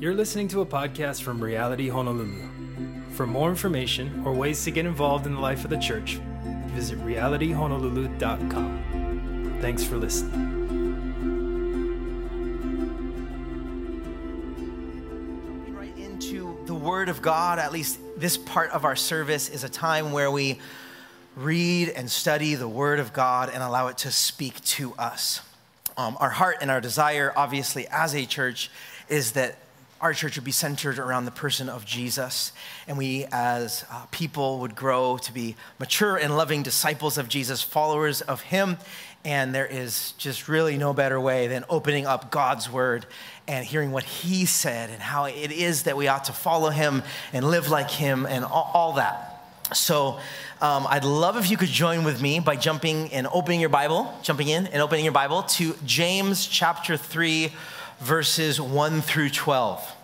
You're listening to a podcast from Reality Honolulu. For more information or ways to get involved in the life of the church, visit realityhonolulu.com. Thanks for listening. right into the Word of God. At least this part of our service is a time where we read and study the Word of God and allow it to speak to us. Um, our heart and our desire, obviously, as a church, is that our church would be centered around the person of Jesus, and we as uh, people would grow to be mature and loving disciples of Jesus, followers of Him. And there is just really no better way than opening up God's Word and hearing what He said and how it is that we ought to follow Him and live like Him and all, all that. So um, I'd love if you could join with me by jumping and opening your Bible, jumping in and opening your Bible to James chapter 3, verses 1 through 12.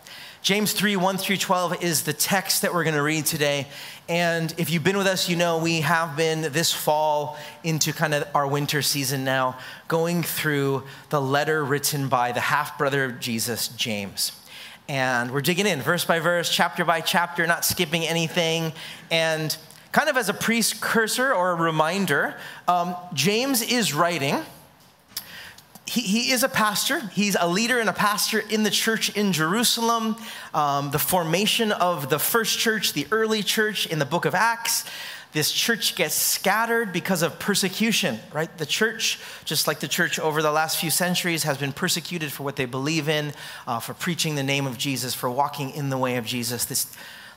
James 3, 1 through 12 is the text that we're going to read today. And if you've been with us, you know we have been this fall into kind of our winter season now, going through the letter written by the half brother of Jesus, James. And we're digging in verse by verse, chapter by chapter, not skipping anything. And kind of as a precursor or a reminder, um, James is writing he, he, is a pastor. He's a leader and a pastor in the church in Jerusalem. Um, the formation of the first church, the early church in the book of Acts. This church gets scattered because of persecution, right? The church, just like the church over the last few centuries, has been persecuted for what they believe in, uh, for preaching the name of Jesus, for walking in the way of Jesus. This,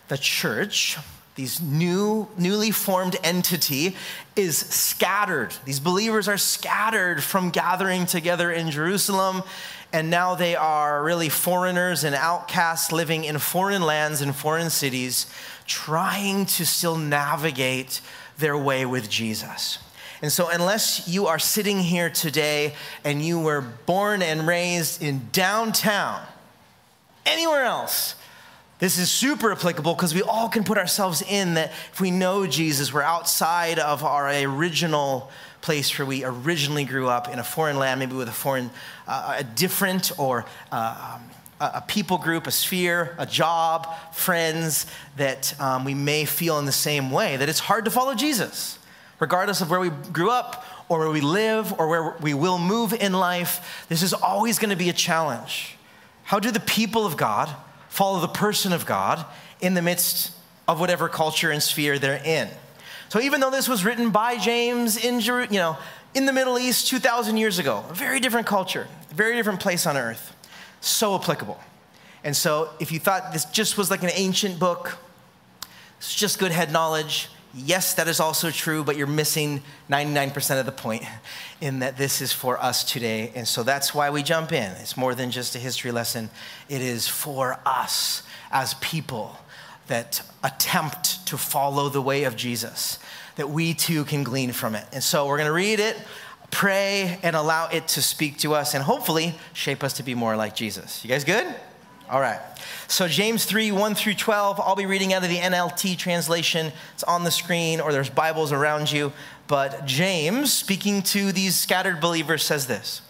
the church, these new newly formed entity is scattered. These believers are scattered from gathering together in jerusalem and now they are really foreigners and outcasts living in foreign lands and foreign cities trying to still navigate their way with jesus. And so, unless you are sitting here today and you were born and raised in downtown, anywhere else, this is super applicable because we all can put ourselves in that if we know Jesus, we're outside of our original place where we originally grew up in a foreign land, maybe with a foreign, uh, a different or uh, a people group, a sphere, a job, friends, that um, we may feel in the same way, that it's hard to follow Jesus, regardless of where we grew up or where we live or where we will move in life. This is always going to be a challenge. How do the people of God, follow the person of God in the midst of whatever culture and sphere they're in. So even though this was written by James in you know in the Middle East 2,000 years ago, a very different culture, a very different place on earth, so applicable. And so if you thought this just was like an ancient book, it's just good head knowledge. Yes, that is also true, but you're missing 99% of the point in that this is for us today. And so that's why we jump in. It's more than just a history lesson, it is for us as people that attempt to follow the way of Jesus, that we too can glean from it. And so we're going to read it, pray, and allow it to speak to us and hopefully shape us to be more like Jesus. You guys good? All right. So, James 3 1 through 12, I'll be reading out of the NLT translation. It's on the screen, or there's Bibles around you. But James, speaking to these scattered believers, says this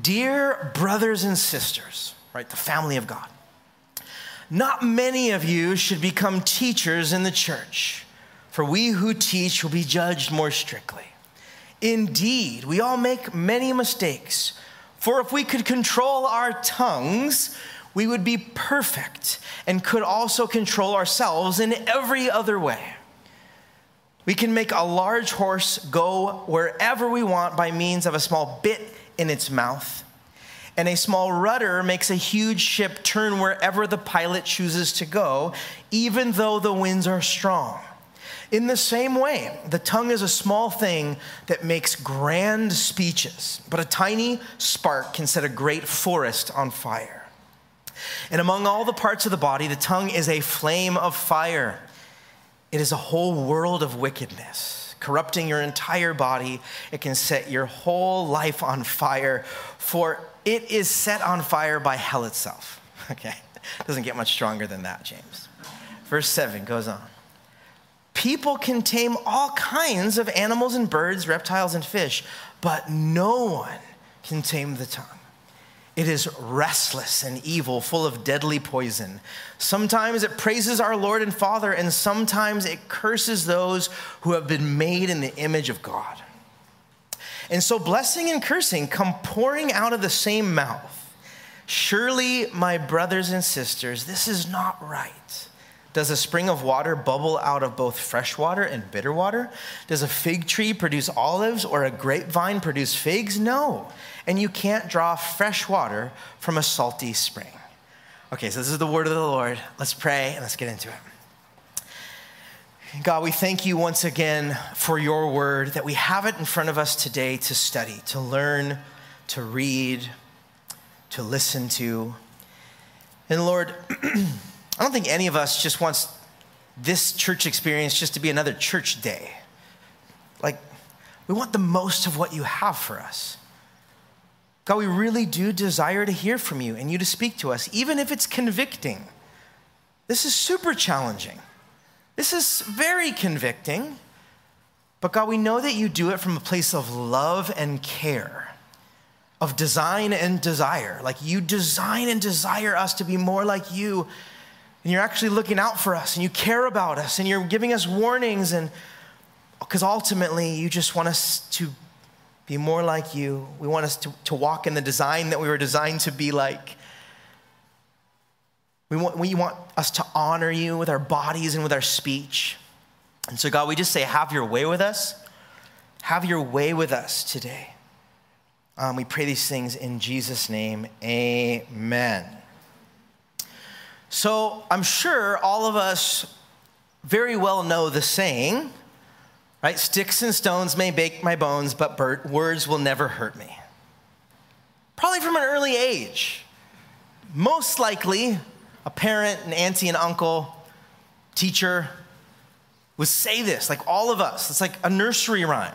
Dear brothers and sisters, right, the family of God, not many of you should become teachers in the church, for we who teach will be judged more strictly. Indeed, we all make many mistakes, for if we could control our tongues, we would be perfect and could also control ourselves in every other way. We can make a large horse go wherever we want by means of a small bit in its mouth. And a small rudder makes a huge ship turn wherever the pilot chooses to go, even though the winds are strong. In the same way, the tongue is a small thing that makes grand speeches, but a tiny spark can set a great forest on fire. And among all the parts of the body, the tongue is a flame of fire. It is a whole world of wickedness, corrupting your entire body. It can set your whole life on fire, for it is set on fire by hell itself. Okay, doesn't get much stronger than that, James. Verse 7 goes on. People can tame all kinds of animals and birds, reptiles and fish, but no one can tame the tongue. It is restless and evil, full of deadly poison. Sometimes it praises our Lord and Father, and sometimes it curses those who have been made in the image of God. And so blessing and cursing come pouring out of the same mouth. Surely, my brothers and sisters, this is not right. Does a spring of water bubble out of both fresh water and bitter water? Does a fig tree produce olives or a grapevine produce figs? No. And you can't draw fresh water from a salty spring. Okay, so this is the word of the Lord. Let's pray and let's get into it. God, we thank you once again for your word, that we have it in front of us today to study, to learn, to read, to listen to. And Lord, I don't think any of us just wants this church experience just to be another church day. Like, we want the most of what you have for us. God, we really do desire to hear from you and you to speak to us, even if it's convicting. This is super challenging. This is very convicting. But God, we know that you do it from a place of love and care, of design and desire. Like you design and desire us to be more like you and you're actually looking out for us and you care about us and you're giving us warnings and because ultimately you just want us to be more like you. We want us to, to walk in the design that we were designed to be like. We want, we want us to honor you with our bodies and with our speech. And so, God, we just say, have your way with us. Have your way with us today. Um, we pray these things in Jesus' name. Amen. So I'm sure all of us very well know the saying, right? Sticks and stones may break my bones, but words will never hurt me. Probably from an early age. Most likely, a parent, an auntie, an uncle, teacher would say this, like all of us. It's like a nursery rhyme,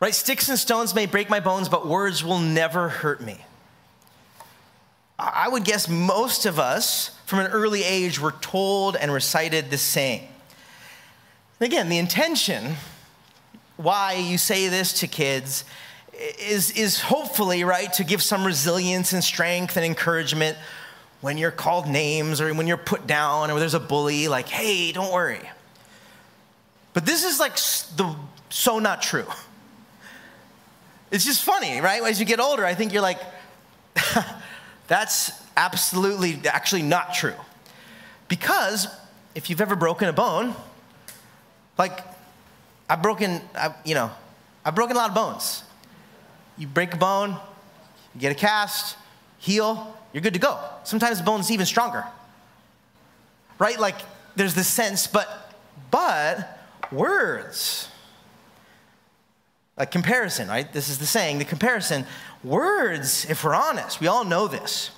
right? Sticks and stones may break my bones, but words will never hurt me. I would guess most of us from an early age were told and recited the same. Again, the intention why you say this to kids is, is hopefully, right, to give some resilience and strength and encouragement when you're called names or when you're put down or there's a bully, like, hey, don't worry. But this is like the so not true. It's just funny, right? As you get older, I think you're like, That's absolutely, actually not true. Because if you've ever broken a bone, like I've broken, I, you know, I've broken a lot of bones. You break a bone, you get a cast, heal, you're good to go. Sometimes the bone's even stronger. Right? Like there's this sense, but but words. A comparison, right? This is the saying, the comparison. Words, if we're honest, we all know this,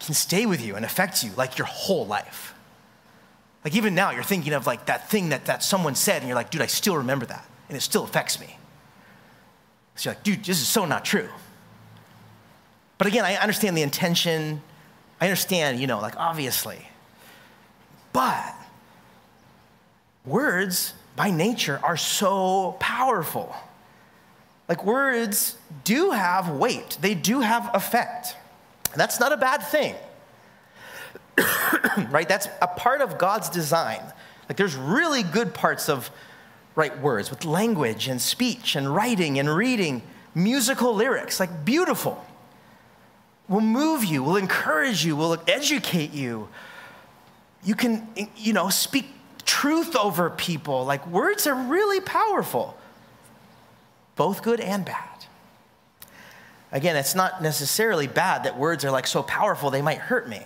can stay with you and affect you like your whole life. Like even now, you're thinking of like that thing that, that someone said, and you're like, dude, I still remember that, and it still affects me. So you're like, dude, this is so not true. But again, I understand the intention. I understand, you know, like obviously. But words by nature are so powerful. Like words do have weight, they do have effect. And that's not a bad thing. right? That's a part of God's design. Like there's really good parts of right words with language and speech and writing and reading, musical lyrics, like beautiful. Will move you, will encourage you, will educate you. You can, you know, speak truth over people. Like words are really powerful both good and bad. Again, it's not necessarily bad that words are like so powerful they might hurt me.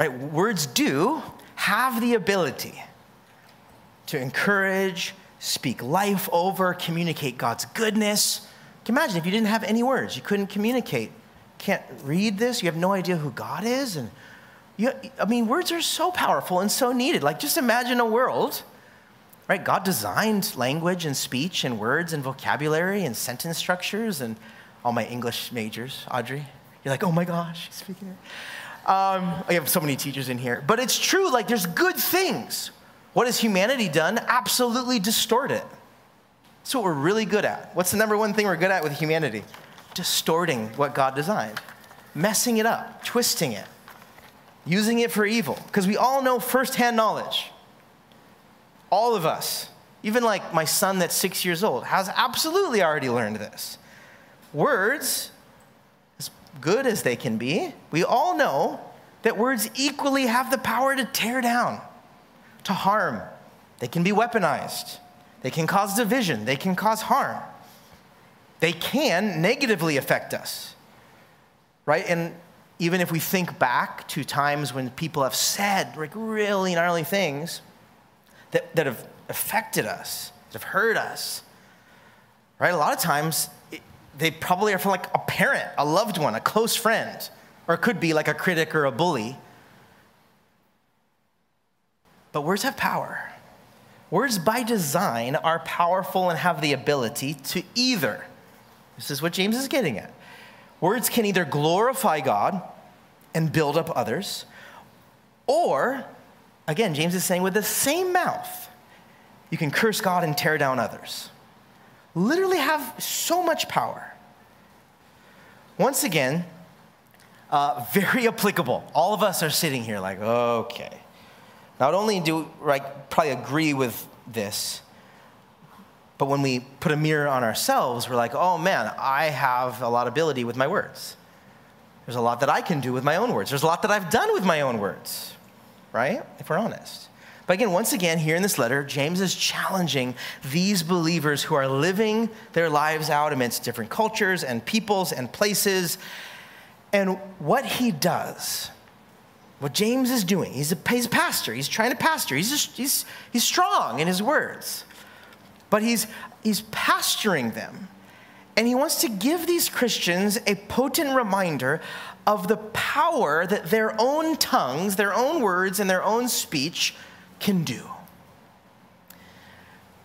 Right? Words do have the ability to encourage, speak life over, communicate God's goodness. Can you imagine if you didn't have any words, you couldn't communicate. Can't read this, you have no idea who God is and you, I mean, words are so powerful and so needed. Like, just imagine a world right? God designed language and speech and words and vocabulary and sentence structures and all my English majors, Audrey. You're like, oh my gosh, she's speaking it. Um, I have so many teachers in here. But it's true, like, there's good things. What has humanity done? Absolutely distort it. That's what we're really good at. What's the number one thing we're good at with humanity? distorting what God designed, messing it up, twisting it, using it for evil. Because we all know firsthand knowledge. All of us, even like my son that's six years old, has absolutely already learned this. Words, good as they can be, we all know that words equally have the power to tear down, to harm. They can be weaponized, they can cause division, they can cause harm. They can negatively affect us, right? And even if we think back to times when people have said like really gnarly things that, that have affected us, that have hurt us, right? A lot of times they probably are from like a parent, a loved one, a close friend, or it could be like a critic or a bully. But words have power. Words by design are powerful and have the ability to either, this is what James is getting at, words can either glorify God and build up others, or, again, James is saying with the same mouth, you can curse God and tear down others. Literally have so much power. Once again, uh, very applicable. All of us are sitting here like, okay. Not only do like probably agree with this, but when we put a mirror on ourselves, we're like, oh man, I have a lot of ability with my words. There's a lot that I can do with my own words. There's a lot that I've done with my own words, right? If we're honest. But again, once again, here in this letter, James is challenging these believers who are living their lives out amidst different cultures and peoples and places. And what he does, what James is doing, he's a, he's a pastor, he's trying to pastor, he's, just, he's, he's strong in his words, but he's, he's pastoring them. And he wants to give these Christians a potent reminder of the power that their own tongues, their own words, and their own speech can do.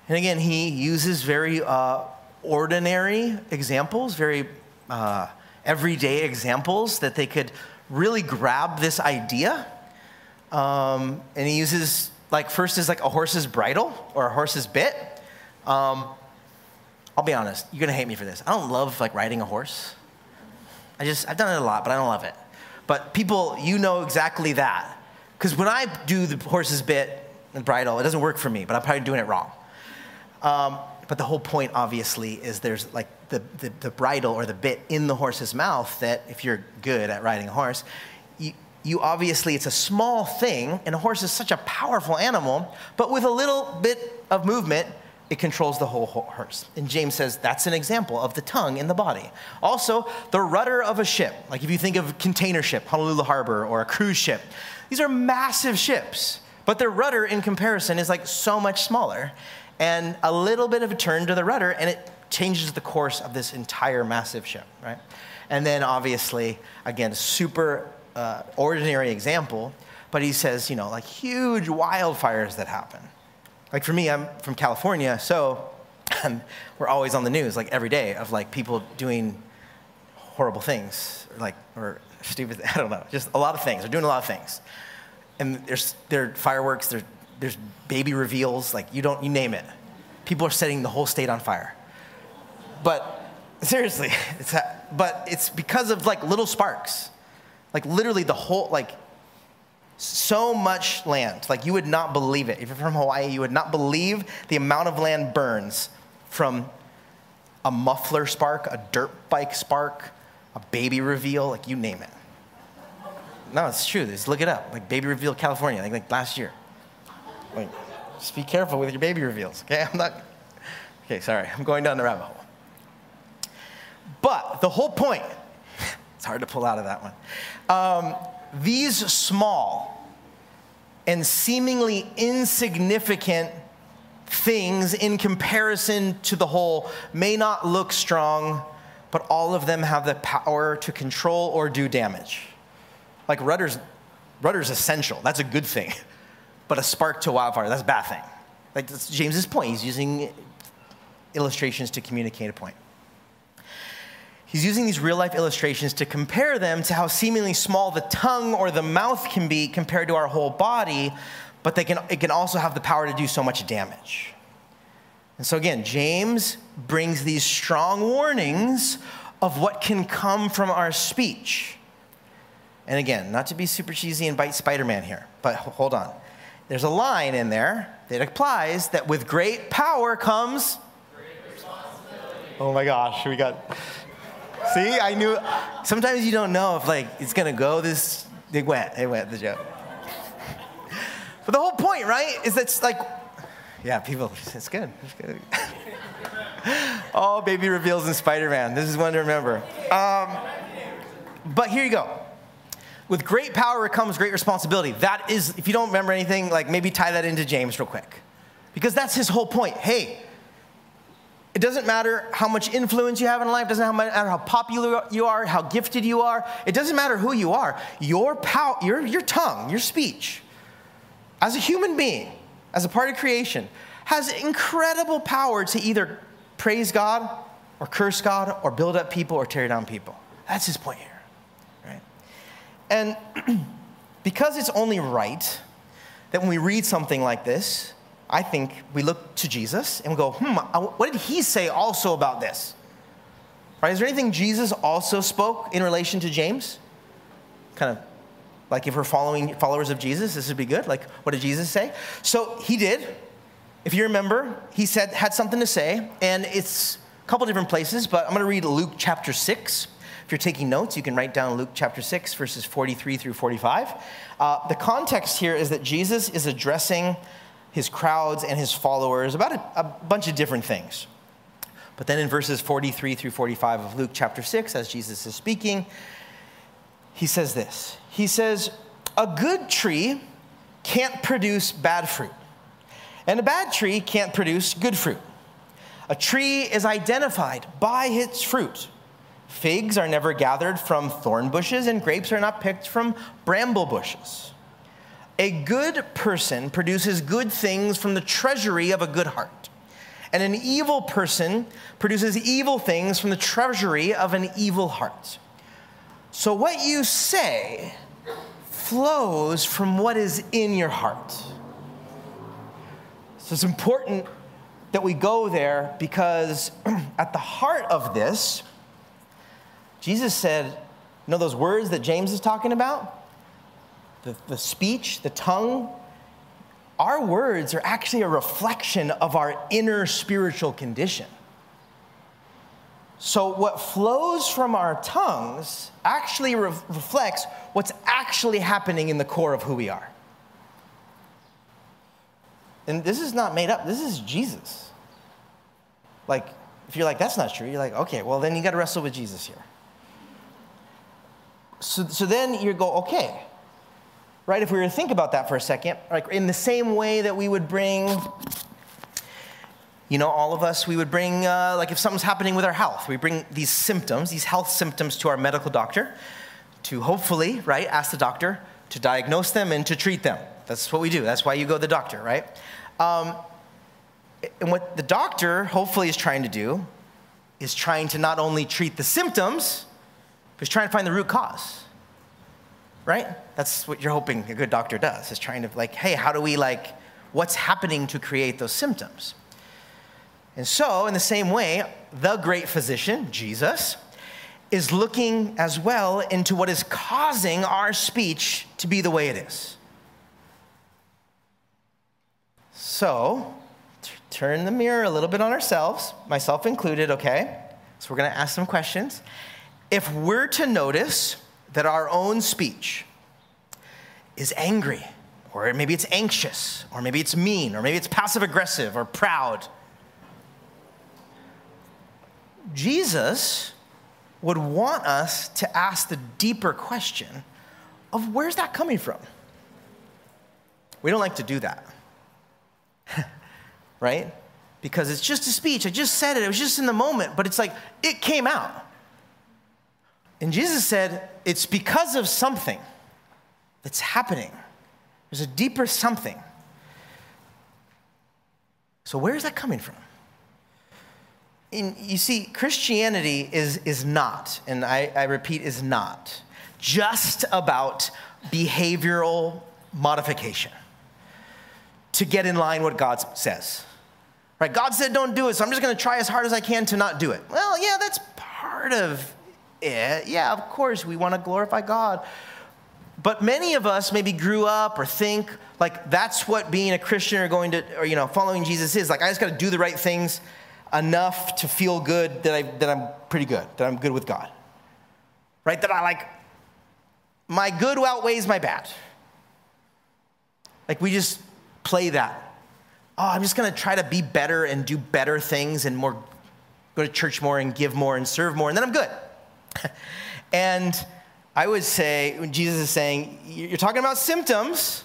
And again, he uses very uh, ordinary examples, very uh, everyday examples that they could really grab this idea. Um, and he uses, like, first is like a horse's bridle or a horse's bit. Um, I'll be honest, you're gonna hate me for this. I don't love like riding a horse. I just, I've done it a lot, but I don't love it. But people, you know exactly that. Because when I do the horse's bit, and bridle. It doesn't work for me, but I'm probably doing it wrong. Um, but the whole point, obviously, is there's like the, the, the, bridle or the bit in the horse's mouth that if you're good at riding a horse, you, you obviously, it's a small thing, and a horse is such a powerful animal, but with a little bit of movement, it controls the whole horse. And James says that's an example of the tongue in the body. Also, the rudder of a ship, like if you think of a container ship, Honolulu Harbor, or a cruise ship, these are massive ships. But their rudder, in comparison, is like so much smaller. And a little bit of a turn to the rudder, and it changes the course of this entire massive ship, right? And then, obviously, again, super uh, ordinary example, but he says, you know, like huge wildfires that happen. Like for me, I'm from California, so we're always on the news, like every day, of like people doing horrible things, like, or stupid, I don't know, just a lot of things. They're doing a lot of things and there's there are fireworks, there, there's baby reveals, like you don't you name it. People are setting the whole state on fire. But seriously, it's but it's because of like little sparks. Like literally the whole like so much land. Like you would not believe it. If you're from Hawaii, you would not believe the amount of land burns from a muffler spark, a dirt bike spark, a baby reveal, like you name it. No, it's true. Just look it up. Like baby reveal California, like, like last year. Like, just be careful with your baby reveals, okay? I'm not. Okay, sorry. I'm going down the rabbit hole. But the whole point, it's hard to pull out of that one. Um, these small and seemingly insignificant things in comparison to the whole may not look strong, but all of them have the power to control or do damage. Like rudder's, rudder's essential. That's a good thing. But a spark to wildfire, that's a bad thing. Like that's James's point. He's using illustrations to communicate a point. He's using these real life illustrations to compare them to how seemingly small the tongue or the mouth can be compared to our whole body, but they can, it can also have the power to do so much damage. And so, again, James brings these strong warnings of what can come from our speech. And again, not to be super cheesy and bite Spider Man here, but hold on. There's a line in there that applies that with great power comes. Great oh my gosh, we got. See, I knew. Sometimes you don't know if like it's gonna go this. They went. They went the joke. But the whole point, right, is that's like, yeah, people. It's good. It's good. oh, baby reveals in Spider-Man. This is one to remember. Um, but here you go with great power comes great responsibility. That is, if you don't remember anything, like maybe tie that into James real quick. Because that's his whole point. Hey, it doesn't matter how much influence you have in life, it doesn't matter how popular you are, how gifted you are, it doesn't matter who you are. Your, power, your, your tongue, your speech, as a human being, as a part of creation, has incredible power to either praise God or curse God or build up people or tear down people. That's his point here. And because it's only right that when we read something like this, I think we look to Jesus and we go, hmm, what did he say also about this? Right? Is there anything Jesus also spoke in relation to James? Kind of like if we're following followers of Jesus, this would be good. Like, what did Jesus say? So he did. If you remember, he said had something to say, and it's a couple different places, but I'm going to read Luke chapter 6. If you're taking notes, you can write down Luke chapter 6, verses 43 through 45. Uh, the context here is that Jesus is addressing his crowds and his followers about a, a bunch of different things. But then in verses 43 through 45 of Luke chapter 6, as Jesus is speaking, he says this He says, A good tree can't produce bad fruit, and a bad tree can't produce good fruit. A tree is identified by its fruit. Figs are never gathered from thorn bushes, and grapes are not picked from bramble bushes. A good person produces good things from the treasury of a good heart, and an evil person produces evil things from the treasury of an evil heart. So, what you say flows from what is in your heart. So, it's important that we go there because at the heart of this, Jesus said, you know those words that James is talking about? The, the speech, the tongue? Our words are actually a reflection of our inner spiritual condition. So, what flows from our tongues actually re- reflects what's actually happening in the core of who we are. And this is not made up, this is Jesus. Like, if you're like, that's not true, you're like, okay, well, then you got to wrestle with Jesus here. So, so then you go, okay, right? If we were to think about that for a second, like in the same way that we would bring, you know, all of us, we would bring, uh, like if something's happening with our health, we bring these symptoms, these health symptoms to our medical doctor to hopefully, right, ask the doctor to diagnose them and to treat them. That's what we do. That's why you go to the doctor, right? Um, and what the doctor hopefully is trying to do is trying to not only treat the symptoms, He's trying to find the root cause. Right? That's what you're hoping a good doctor does, is trying to like, hey, how do we like, what's happening to create those symptoms? And so, in the same way, the great physician, Jesus, is looking as well into what is causing our speech to be the way it is. So, t- turn the mirror a little bit on ourselves, myself included, okay? So, we're gonna ask some questions if we're to notice that our own speech is angry, or maybe it's anxious, or maybe it's mean, or maybe it's passive aggressive or proud, Jesus would want us to ask the deeper question of where's that coming from? We don't like to do that, right? Because it's just a speech. I just said it, it was just in the moment, but it's like it came out. And Jesus said, It's because of something that's happening. There's a deeper something. So, where is that coming from? You see, Christianity is, is not, and I, I repeat, is not just about behavioral modification to get in line with what God says. Right? God said don't do it, so I'm just going to try as hard as I can to not do it. Well, yeah, that's part of Yeah, of course, we want to glorify God. But many of us maybe grew up or think like that's what being a Christian or going to, or, you know, following Jesus is. Like, I just got to do the right things enough to feel good that, I, that I'm pretty good, that I'm good with God. Right? That I like, my good outweighs my bad. Like, we just play that. Oh, I'm just going to try to be better and do better things and more, go to church more and give more and serve more, and then I'm good. and I would say, when Jesus is saying, you're talking about symptoms,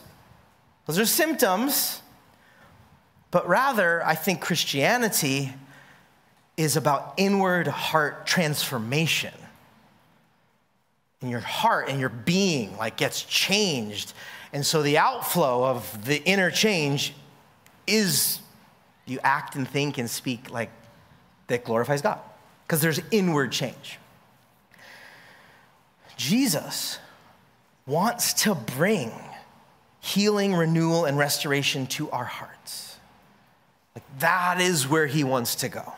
those are symptoms, but rather, I think Christianity is about inward heart transformation. And your heart and your being like gets changed. And so the outflow of the inner change is you act and think and speak like that glorifies God because there's inward change. Jesus wants to bring healing, renewal, and restoration to our hearts. Like that is where he wants to go.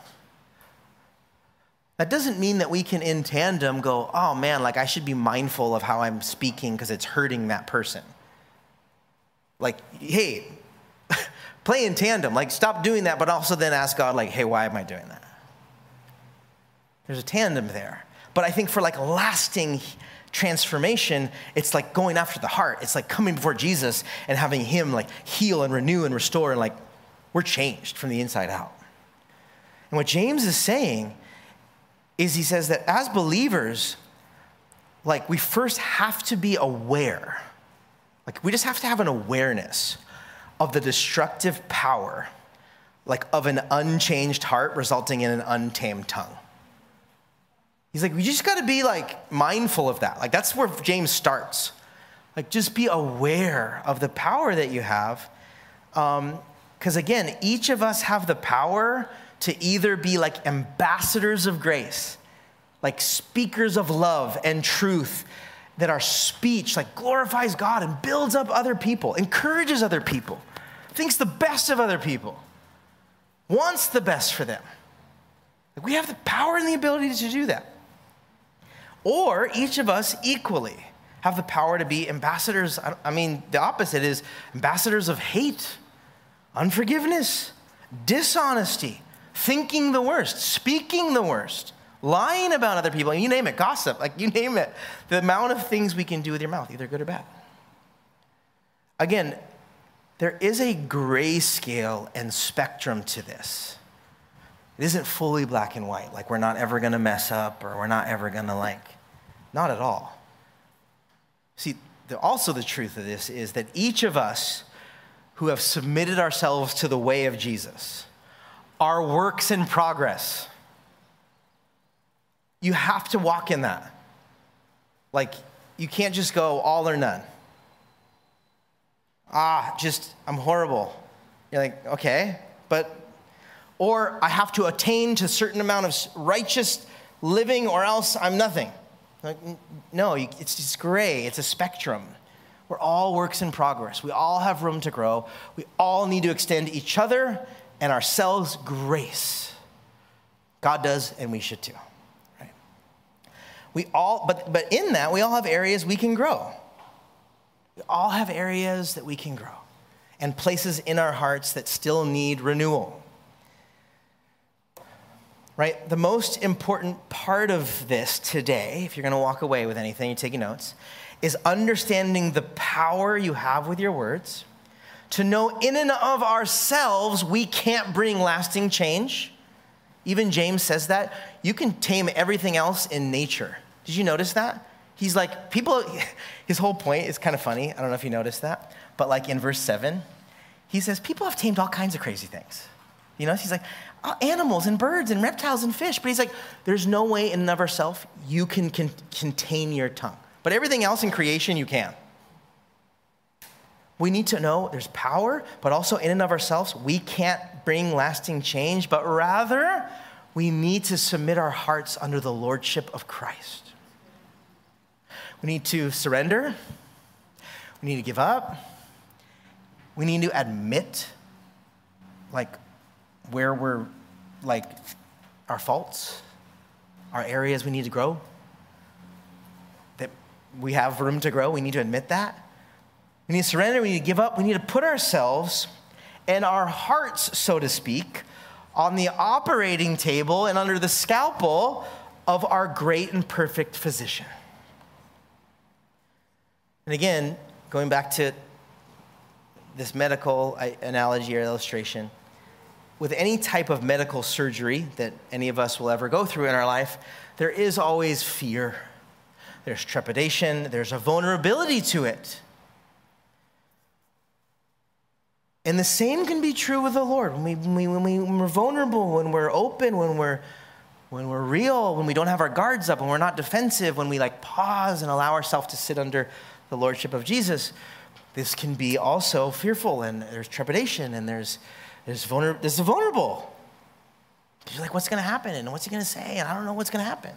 That doesn't mean that we can, in tandem, go, oh man, like I should be mindful of how I'm speaking because it's hurting that person. Like, hey, play in tandem. Like, stop doing that, but also then ask God, like, hey, why am I doing that? There's a tandem there. But I think for like lasting transformation, it's like going after the heart. It's like coming before Jesus and having Him like heal and renew and restore, and like we're changed from the inside out. And what James is saying is he says that as believers, like we first have to be aware, like we just have to have an awareness of the destructive power, like of an unchanged heart resulting in an untamed tongue. He's like, we just got to be like mindful of that. Like, that's where James starts. Like, just be aware of the power that you have. Because um, again, each of us have the power to either be like ambassadors of grace, like speakers of love and truth, that our speech like glorifies God and builds up other people, encourages other people, thinks the best of other people, wants the best for them. Like, we have the power and the ability to do that. Or each of us equally have the power to be ambassadors. I mean, the opposite is ambassadors of hate, unforgiveness, dishonesty, thinking the worst, speaking the worst, lying about other people, you name it, gossip, like you name it. The amount of things we can do with your mouth, either good or bad. Again, there is a gray scale and spectrum to this. It isn't fully black and white, like we're not ever gonna mess up or we're not ever gonna like. Not at all. See, the, also the truth of this is that each of us who have submitted ourselves to the way of Jesus are works in progress. You have to walk in that. Like, you can't just go all or none. Ah, just, I'm horrible. You're like, okay, but or I have to attain to a certain amount of righteous living or else I'm nothing. Like, no, it's just gray, it's a spectrum. We're all works in progress. We all have room to grow. We all need to extend each other and ourselves grace. God does, and we should too. Right? We all, but, but in that, we all have areas we can grow. We all have areas that we can grow and places in our hearts that still need renewal right? The most important part of this today, if you're going to walk away with anything, you're taking notes, is understanding the power you have with your words to know in and of ourselves we can't bring lasting change. Even James says that. You can tame everything else in nature. Did you notice that? He's like, people, his whole point is kind of funny. I don't know if you noticed that. But like in verse 7, he says, people have tamed all kinds of crazy things. You know, he's like, uh, animals and birds and reptiles and fish. But he's like, there's no way in and of ourselves you can con- contain your tongue. But everything else in creation, you can. We need to know there's power, but also in and of ourselves, we can't bring lasting change, but rather, we need to submit our hearts under the lordship of Christ. We need to surrender. We need to give up. We need to admit, like, where we're like our faults, our areas we need to grow, that we have room to grow. We need to admit that. We need to surrender. We need to give up. We need to put ourselves and our hearts, so to speak, on the operating table and under the scalpel of our great and perfect physician. And again, going back to this medical analogy or illustration, with any type of medical surgery that any of us will ever go through in our life, there is always fear. There's trepidation, there's a vulnerability to it. And the same can be true with the Lord. When, we, when, we, when, we, when we're vulnerable, when we're open, when we're, when we're real, when we don't have our guards up, when we're not defensive, when we like pause and allow ourselves to sit under the lordship of Jesus, this can be also fearful and there's trepidation and there's, there's, vulner- there's vulnerable. You're like, what's going to happen? And what's he going to say? And I don't know what's going to happen.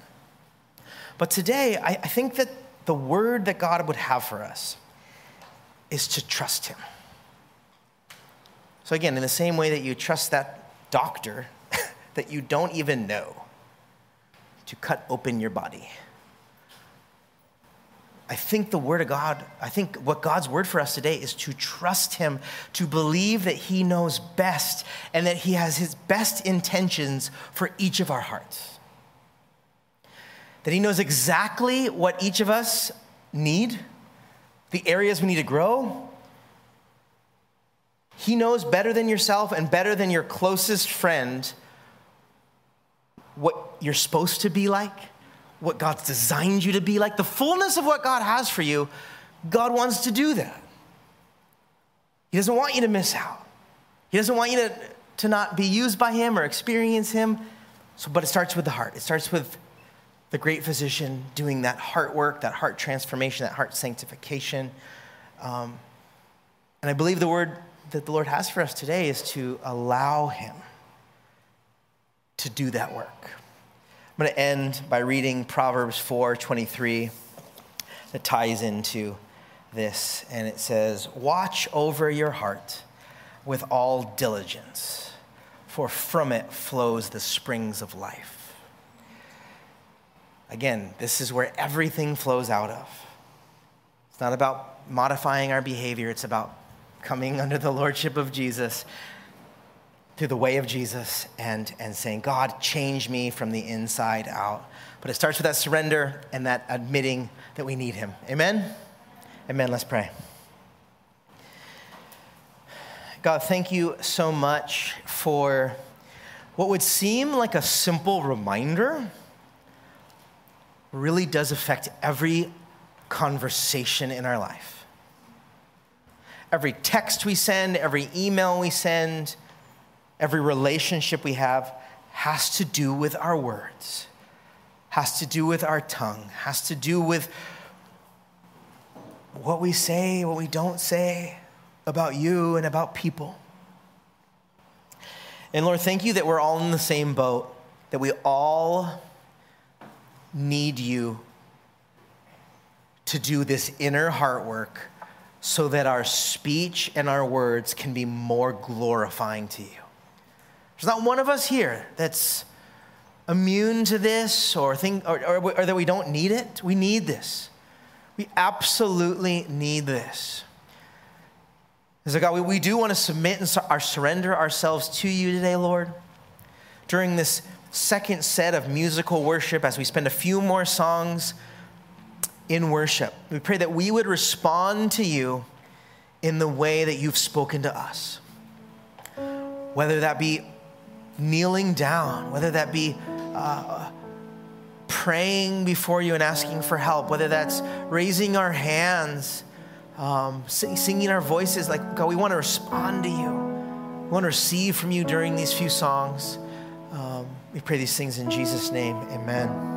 But today, I, I think that the word that God would have for us is to trust him. So, again, in the same way that you trust that doctor that you don't even know to cut open your body I think the Word of God, I think what God's word for us today is to trust Him, to believe that He knows best and that He has His best intentions for each of our hearts. That He knows exactly what each of us need, the areas we need to grow. He knows better than yourself and better than your closest friend what you're supposed to be like what God's designed you to be like, the fullness of what God has for you, God wants to do that. He doesn't want you to miss out. He doesn't want you to, to not be used by Him or experience Him. So, but it starts with the heart. It starts with the great physician doing that heart work, that heart transformation, that heart sanctification. Um, and I believe the word that the Lord has for us today is to allow Him to do that work. I'm going to end by reading Proverbs 4:23 that ties into this and it says, "Watch over your heart with all diligence, for from it flows the springs of life." Again, this is where everything flows out of. It's not about modifying our behavior, it's about coming under the lordship of Jesus through the way of Jesus and, and saying, God, change me from the inside out. But it starts with that surrender and that admitting that we need Him. Amen? Amen. Let's pray. God, thank you so much for what would seem like a simple reminder really does affect every conversation in our life. Every text we send, every email we send, every relationship we have has to do with our words, has to do with our tongue, has to do with what we say, what we don't say about you and about people. And Lord, thank you that we're all in the same boat, that we all need you to do this inner heart work so that our speech and our words can be more glorifying to you. There's not one of us here that's immune to this or, think, or, or, or, that we don't need it. We need this. We absolutely need this. And so, God, we, we do want to submit and our surrender ourselves to you today, Lord. During this second set of musical worship, as we spend a few more songs in worship, we pray that we would respond to you in the way that you've spoken to us. Whether that be kneeling down, whether that be uh, praying before you and asking for help, whether that's raising our hands, um, singing our voices like, God, we want to respond to you. We want to receive from you during these few songs. Um, we pray these things in Jesus' name. Amen.